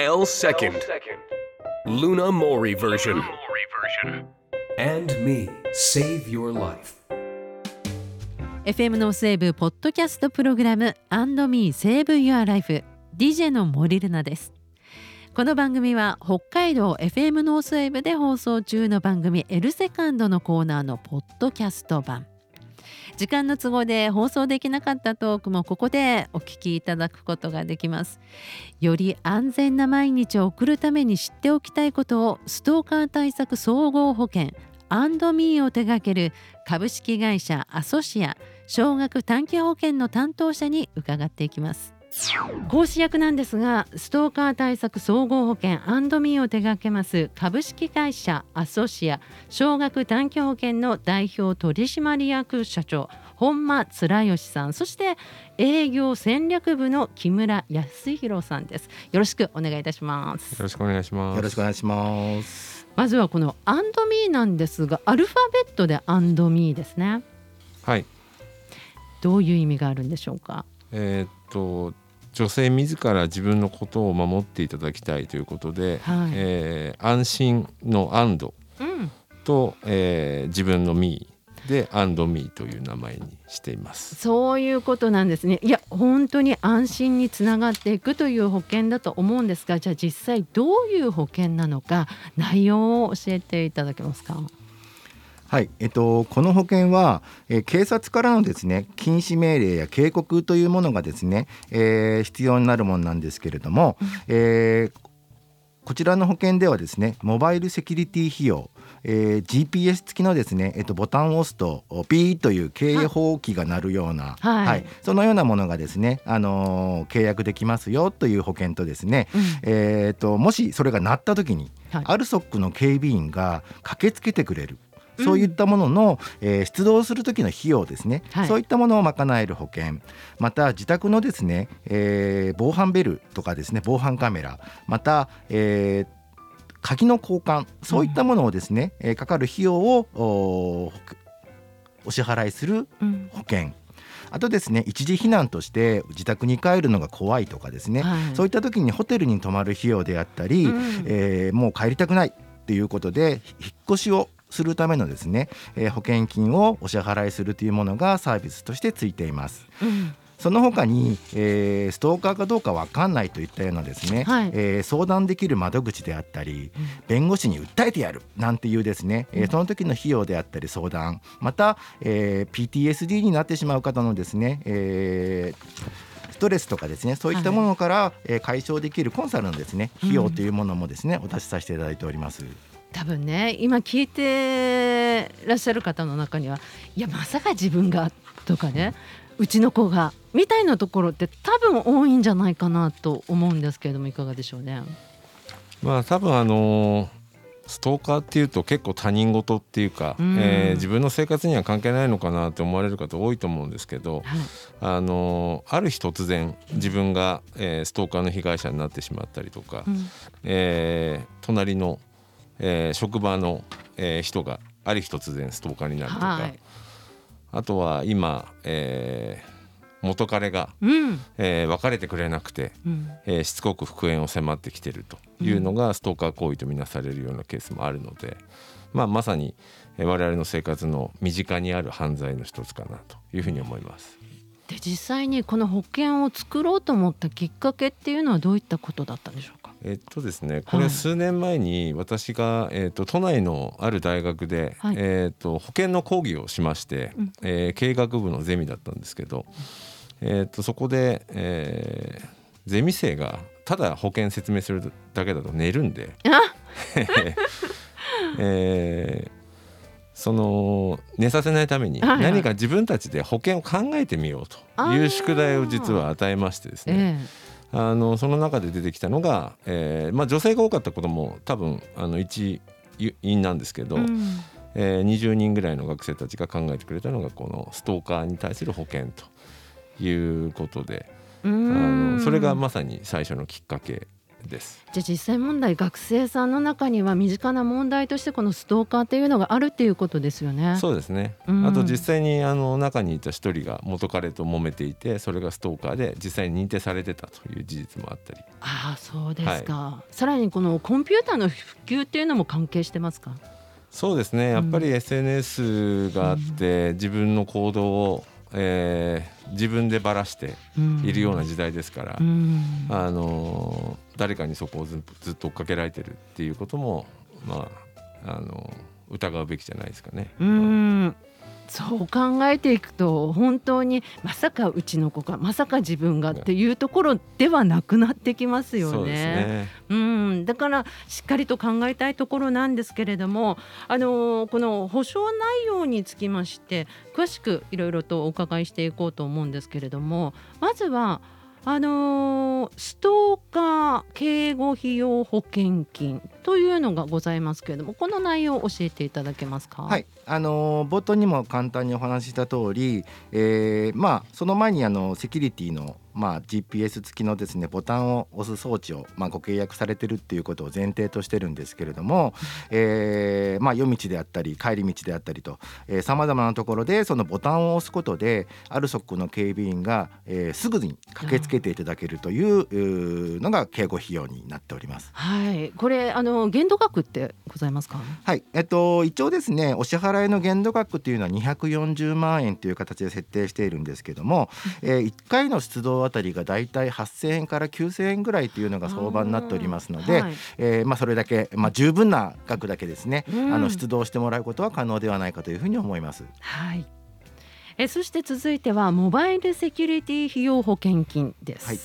L second. Luna Mori version. And me, save your life. FM ノースウェーブポッドキャストプログラム and ME Save Your Life DJ の森ルナですこの番組は北海道 FM ノースウェーブで放送中の番組 L セカンドのコーナーのポッドキャスト版時間の都合で放送できなかったトークもここでお聞きいただくことができます。より安全な毎日を送るために知っておきたいことをストーカー対策総合保険アンドミーを手掛ける株式会社アソシア少額短期保険の担当者に伺っていきます。講師役なんですがストーカー対策総合保険アンドミーを手掛けます株式会社アソシア少額短期保険の代表取締役社長本間貫義さんそして営業戦略部の木村康弘さんです。よろしくお願いいたします。よろしくお願いします。よろしくお願いします。まずはこのアンドミーなんですがアルファベットでアンドミーですね。はい。どういう意味があるんでしょうか？えーっと女性自ら自分のことを守っていただきたいということで、はい。えー安心の安堵うん。と、えー自分のミーでアンドミーという名前にしています。そういうことなんですね。いや本当に安心につながっていくという保険だと思うんですがじゃあ実際どういう保険なのか内容を教えていただけますか？はい、えっと、この保険は、えー警察からのですね禁止命令や警告というものがですね、えー必要になるものなんですけれども、えーこちらの保険ではですねモバイルセキュリティ費用、えー GPS 付きのですね、えっと、ボタンを押すとおピーという警報器が鳴るような、はい。そのようなものがですね、あのー契約できますよという保険とですね、うん。えー、ともしそれが鳴った時に、はい。アルソックの警備員が駆けつけてくれる。そういったものの、えー出動する時の費用ですね、はい。そういったものを賄える保険。また自宅のですね、えー防犯ベルとかですね防犯カメラ。また、えー鍵の交換。そういったものをですね、えーかかる費用をおお支払いするうん。保険。あとですね一時避難として自宅に帰るのが怖いとかですね、はい。そういった時にホテルに泊まる費用であったり、うん。えーもう帰りたくないっていうことで引っ越しをするためのですね、えー保険金をお支払いするというものがサービスとしてついています。うん。その他に、えーストーカーかどうかわかんないといったようなですね、はい。えー相談できる窓口であったり、弁護士に訴えてやるなんていうですね、えーその時の費用であったり相談また、えー PTSD になってしまう方のですね、えーストレスとかですねそういったものから、えー解消できるコンサルのですね費用というものもですね、お出しさせていただいております。多分ね今聞いてらっしゃる方の中にはいやまさか自分がとかねうちの子がみたいなところって多分多いんじゃないかなと思うんですけれどもいかがでしょうね。まあ多分あのーストーカーっていうと結構他人事っていうか、うん。えー自分の生活には関係ないのかなって思われる方多いと思うんですけど、はい。あのーある日突然自分が、えーストーカーの被害者になってしまったりとか、うん。えー隣の、えー職場の、えー人がある日突然ストーカーになるとか、はい。あとは今、えー元彼が、うん。えー別れてくれなくて、うん。えーしつこく復縁を迫ってきてるというのがストーカー行為とみなされるようなケースもあるので、まあ、まさに、えー我々の生活の身近にある犯罪の一つかなというふうに思います。で実際にこの保険を作ろうと思ったきっかけっていうのはどういったことだったんでしょうか？えっとですね、こはいれ数年前に私が、えっと都内のある大学で、はい。えっと保険の講義をしまして、うん。えー経営学部のゼミだったんですけど、えっとそこで、えーゼミ生がただ保険説明するだけだと寝るんで、あ えーその寝させないために何か自分たちで保険を考えてみようという宿題を実は与えましてですね、えあのその中で出てきたのが、えーまあ、女性が多かったことも多分あの一因なんですけど、えうん。えー20人ぐらいの学生たちが考えてくれたのがこのストーカーに対する保険ということで、うあん。のそれがまさに最初のきっかけです。じゃあ実際問題学生さんの中には身近な問題としてこのストーカーっていうのがあるっていうことですよね。そうですね、うん。あと実際にあの中にいた一人が元彼と揉めていてそれがストーカーで実際に認定されてたという事実もあったり。ああそうですか、さらにこのコンピューターの普及っていうのも関係してますか？そうですね。やっぱり SNS があって、自分の行動を、えー自分でばらしているような時代ですから、うん。あの誰かにそこをずずっと追っかけられてるっていうこともまああの疑うべきじゃないですかね。うんそう考えていくと本当にまさかうちの子がまさか自分がっていうところではなくなってきますよね。そうねうん、だからしっかりと考えたいところなんですけれども、あのこの保証内容につきまして詳しくいろいろとお伺いしていこうと思うんですけれどもまずはあのストーカー警護費用保険金というのがございますけれどもこの内容を教えていただけますか？はい、あのー冒頭にも簡単にお話しした通り、えーまあその前にあのセキュリティのまあ GPS 付きのですねボタンを押す装置をまあご契約されてるっていうことを前提としてるんですけれども、えーまあ夜道であったり帰り道であったりとさまざまなところでそのボタンを押すことでアルソックの警備員が、えーすぐに駆けつけていただけるというのが警護費用になっております。はい、これあの限度額ってございますか？はい、えっと一応ですねお支払いの限度額っていうのは240万円という形で設定しているんですけども、えー、1回の出動あたりがだいたい8000円から9000円ぐらいというのが相場になっておりますので、はいえーまあ、それだけ、まあ、十分な額だけですね、うんあの出動してもらうことは可能ではないかというふうに思います。はい。えそして続いてはモバイルセキュリティ費用保険金です。はい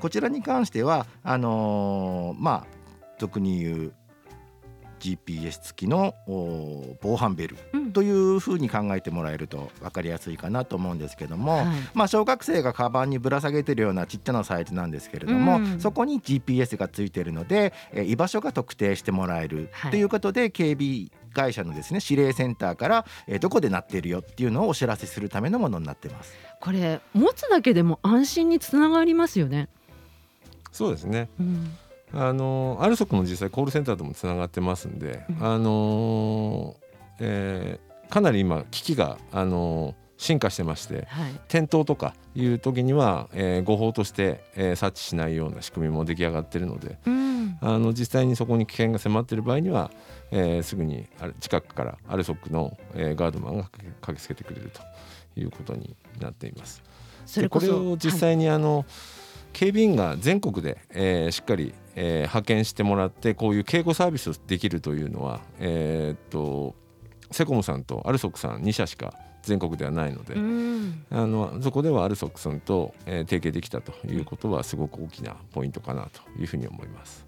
こちらに関してはあのーまあ俗に言う GPS 付きのお防犯ベルうん。というふうに考えてもらえると分かりやすいかなと思うんですけども、はい。まあ、小学生がカバンにぶら下げてるようなちっちゃなサイズなんですけれども、うん。そこに GPS がついてるので、えー居場所が特定してもらえるはい。ということで、警備会社のですね指令センターから、えーどこで鳴っているよっていうのをお知らせするためのものになってます。これ持つだけでも安心につながりますよね。そうですね。うんあのアルソックも実際コールセンターともつながってますんで、うんあのえーかなり今機器が、あの進化してましてはい。転倒とかいう時には、えー誤報として、えー察知しないような仕組みも出来上がってるのでうん。あの実際にそこに危険が迫っている場合には、えーすぐに近くからアルソックの、えーガードマンが駆けつけてくれるということになっています。それこれを実際にあの、警備員が全国で、えーしっかり、えー派遣してもらってこういう警護サービスをできるというのは、えーっとセコムさんとアルソックさん2社しか全国ではないので。あのそこではアルソックさんと、えー提携できたということはすごく大きなポイントかなというふうに思います。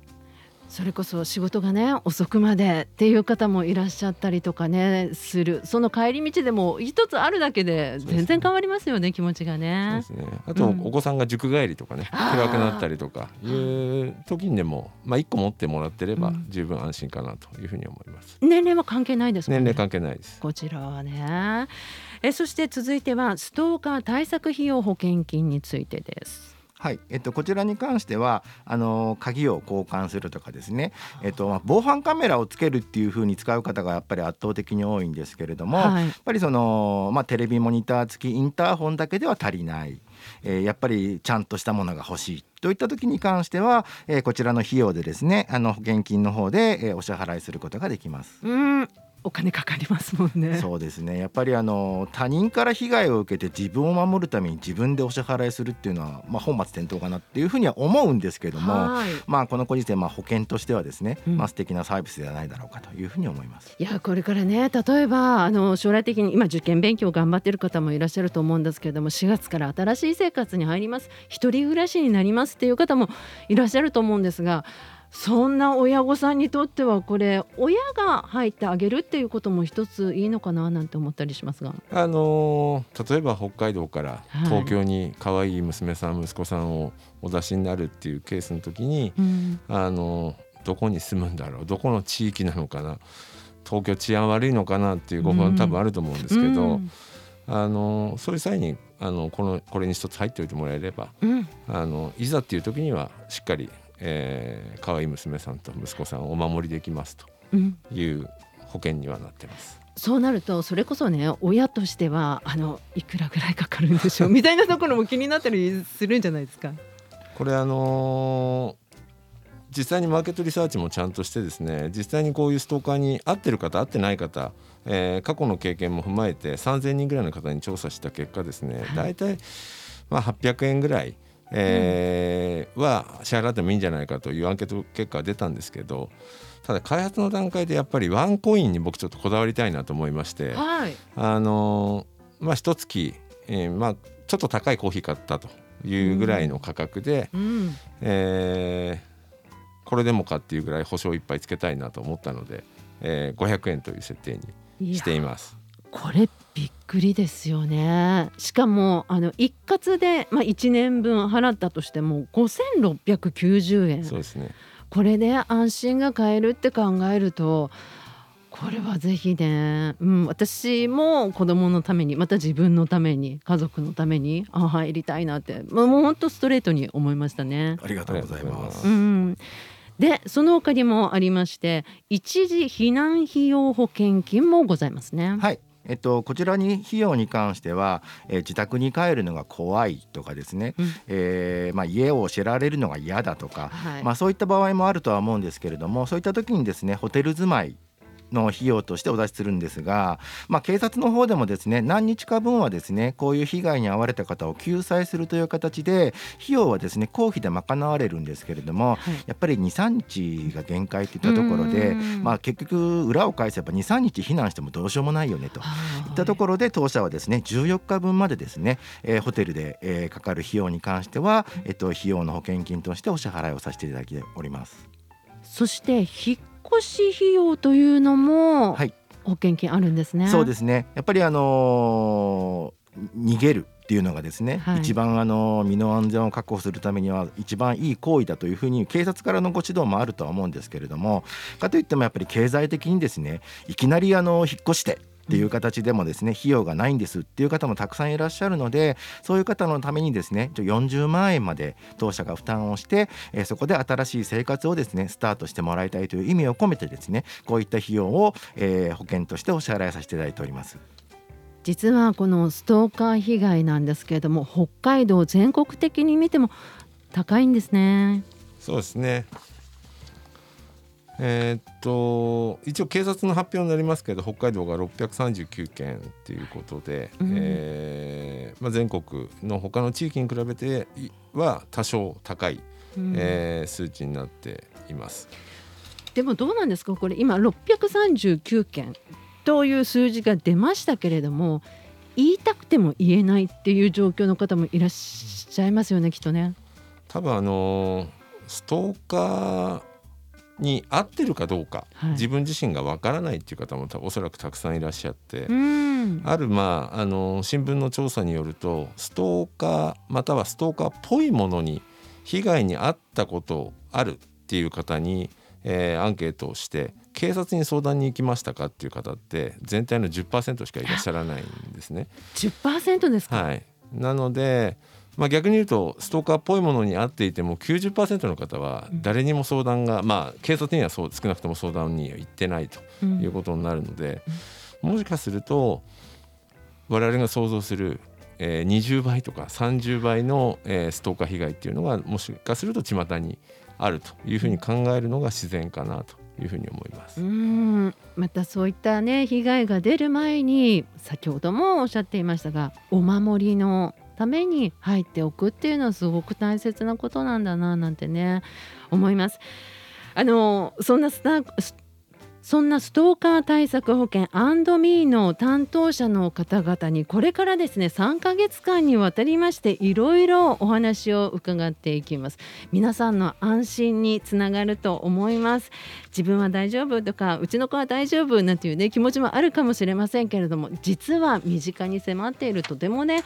それこそ仕事がね遅くまでっていう方もいらっしゃったりとかねするその帰り道でも一つあるだけで全然変わりますよね気持ちがねで。すね、あと、うんお子さんが塾帰りとかね暗くなったりとかいう時にでも、まあ、1個持ってもらってればうん十分安心かなというふうに思います。年齢は関係ないですね。年齢関係ないです。こちらはねえそして続いてはストーカー対策費用保険金についてです。はい、えっと、こちらに関してはあの鍵を交換するとかですね、えっとまあ、防犯カメラをつけるっていう風に使う方がやっぱり圧倒的に多いんですけれども、はい。やっぱりその、まあ、テレビモニター付きインターホンだけでは足りない。えーやっぱりちゃんとしたものが欲しいといった時に関しては、えーこちらの費用でですねあの保険金の方で、えーお支払いすることができます。うんお金かかりますもんね。そうですねやっぱりあの他人から被害を受けて自分を守るために自分でお支払いするっていうのは、まあ、本末転倒かなっていうふうには思うんですけども、はいまあ、このご時世、まあ、保険としてはですね、うんまあ、素敵なサービスではないだろうかというふうに思います。いやこれからね例えばあの将来的に今受験勉強頑張ってる方もいらっしゃると思うんですけれども4月から新しい生活に入ります一人暮らしになりますっていう方もいらっしゃると思うんですがそんな親御さんにとってはこれ親が入ってあげるっていうことも一ついいのかななんて思ったりしますが。あのー例えば北海道からはい。東京に可愛い娘さん息子さんをお出しになるっていうケースの時に、うん。あのーどこに住むんだろうどこの地域なのかな東京治安悪いのかなっていうご不安多分あると思うんですけど、うん。あのーそういう際にあのこのこれに一つ入っておいてもらえればうん。あのいざっていう時にはしっかり、えー、可愛い娘さんと息子さんをお守りできますとうんいう保険にはなってます。そうなるとそれこそね親としてはあのいくらぐらいかかるんでしょう？みたいなところも気になったりするんじゃないですか？これあのー実際にマーケットリサーチもちゃんとしてですね実際にこういうストーカーに合ってる方合ってない方、えー過去の経験も踏まえて3000人ぐらいの方に調査した結果ですね大体、まあ、800円ぐらい、えーは支払ってもいいんじゃないかというアンケート結果が出たんですけどただ開発の段階でやっぱりワンコインに僕ちょっとこだわりたいなと思いまして。はい。あのーまあ一月、えーまあちょっと高いコーヒー買ったというぐらいの価格で、うん。えーこれでもかっていうぐらい保証いっぱいつけたいなと思ったので、えー500円という設定にしています。これびっくりですよね。しかもあの一括でまあ一年分払ったとしても5690円。そうですね。これで安心が買えるって考えるとこれはぜひね、うん、私も子供のためにまた自分のために家族のためにあ入りたいなってもうもう本当ストレートに思いましたね。ありがとうございます。うん、でその他にもありまして一時避難費用保険金もございますね。はい。えっと、こちらに費用に関しては、えー自宅に帰るのが怖いとかですね、うん。えーまあ、家を知られるのが嫌だとか、はい。まあ、そういった場合もあるとは思うんですけれどもそういった時にですねホテル住まいの費用としてお出しするんですが、まあ、警察の方でもですね何日か分はですねこういう被害に遭われた方を救済するという形で費用はですね公費で賄われるんですけれども、はいやっぱり23日が限界といったところでう、んまあ、結局裏を返せば23日避難してもどうしようもないよねと。はいいったところで当社はですね14日分までですね、えーホテルで、えーかかる費用に関しては、えっと、費用の保険金としてお支払いをさせていただいております。そして引っ越し費用というのもはい。保険金あるんですね。そうですね。やっぱりあのー逃げるっていうのがですね、はい。一番あの身の安全を確保するためには一番いい行為だというふうに警察からのご指導もあるとは思うんですけれどもかといってもやっぱり経済的にですねいきなりあの引っ越してっていう形でもですね費用がないんですっていう方もたくさんいらっしゃるのでそういう方のためにですねちょ40万円まで当社が負担をして、えーそこで新しい生活をですねスタートしてもらいたいという意味を込めてですねこういった費用を、えー保険としてお支払いさせていただいております。実はこのストーカー被害なんですけれども北海道全国的に見ても高いんですね。そうですね。えーっと一応警察の発表になりますけど北海道が639件っていうことで、うんえーまあ、全国の他の地域に比べては多少高い、うんえー数値になっています。でもどうなんですか？これ今639件という数字が出ましたけれども言いたくても言えないっていう状況の方もいらっしゃいますよねきっとね。多分あのーストーカーに合ってるかどうか、はい。自分自身がわからないっていう方もおそらくたくさんいらっしゃって、うん。あるまああの新聞の調査によるとストーカーまたはストーカーっぽいものに被害に遭ったことあるっていう方に、えーアンケートをして警察に相談に行きましたかっていう方って全体の10%しかいらっしゃらないんですね。10%ですか、はい、なので、まあ、逆に言うとストーカーっぽいものに遭っていても90%の方は誰にも相談が、まあ警察にはそう少なくとも相談には行ってないとうん。いうことになるので、もしかすると我々が想像する、えー20倍とか30倍の、えーストーカー被害っていうのがもしかすると巷にあるというふうに考えるのが自然かなというふうに思います。うん。またそういったね被害が出る前に先ほどもおっしゃっていましたがお守りのために入っておくっていうのはすごく大切なことなんだななんてね思います。あのそんなスタースそんなストーカー対策保険アンドミーの担当者の方々にこれからですね3ヶ月間にわたりましていろいろお話を伺っていきます皆さんの安心につながると思います自分は大丈夫とかうちの子は大丈夫なんていうね気持ちもあるかもしれませんけれども実は身近に迫っているとてもね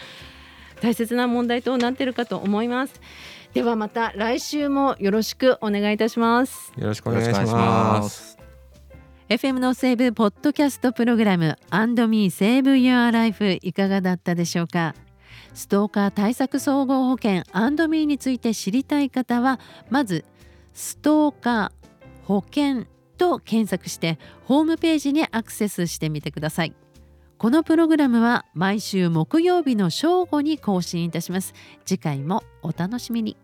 大切な問題となっているかと思いますではまた来週もよろしくお願いいたしますよろしくお願いしま。ますす。FM のセーブポッドキャストプログラム &Me Save Your Life いかがだったでしょうかストーカー対策総合保険 &Me について知りたい方はまずストーカー保険と検索してホームページにアクセスしてみてくださいこのプログラムは毎週木曜日の正午に更新いたします。次回もお楽しみに。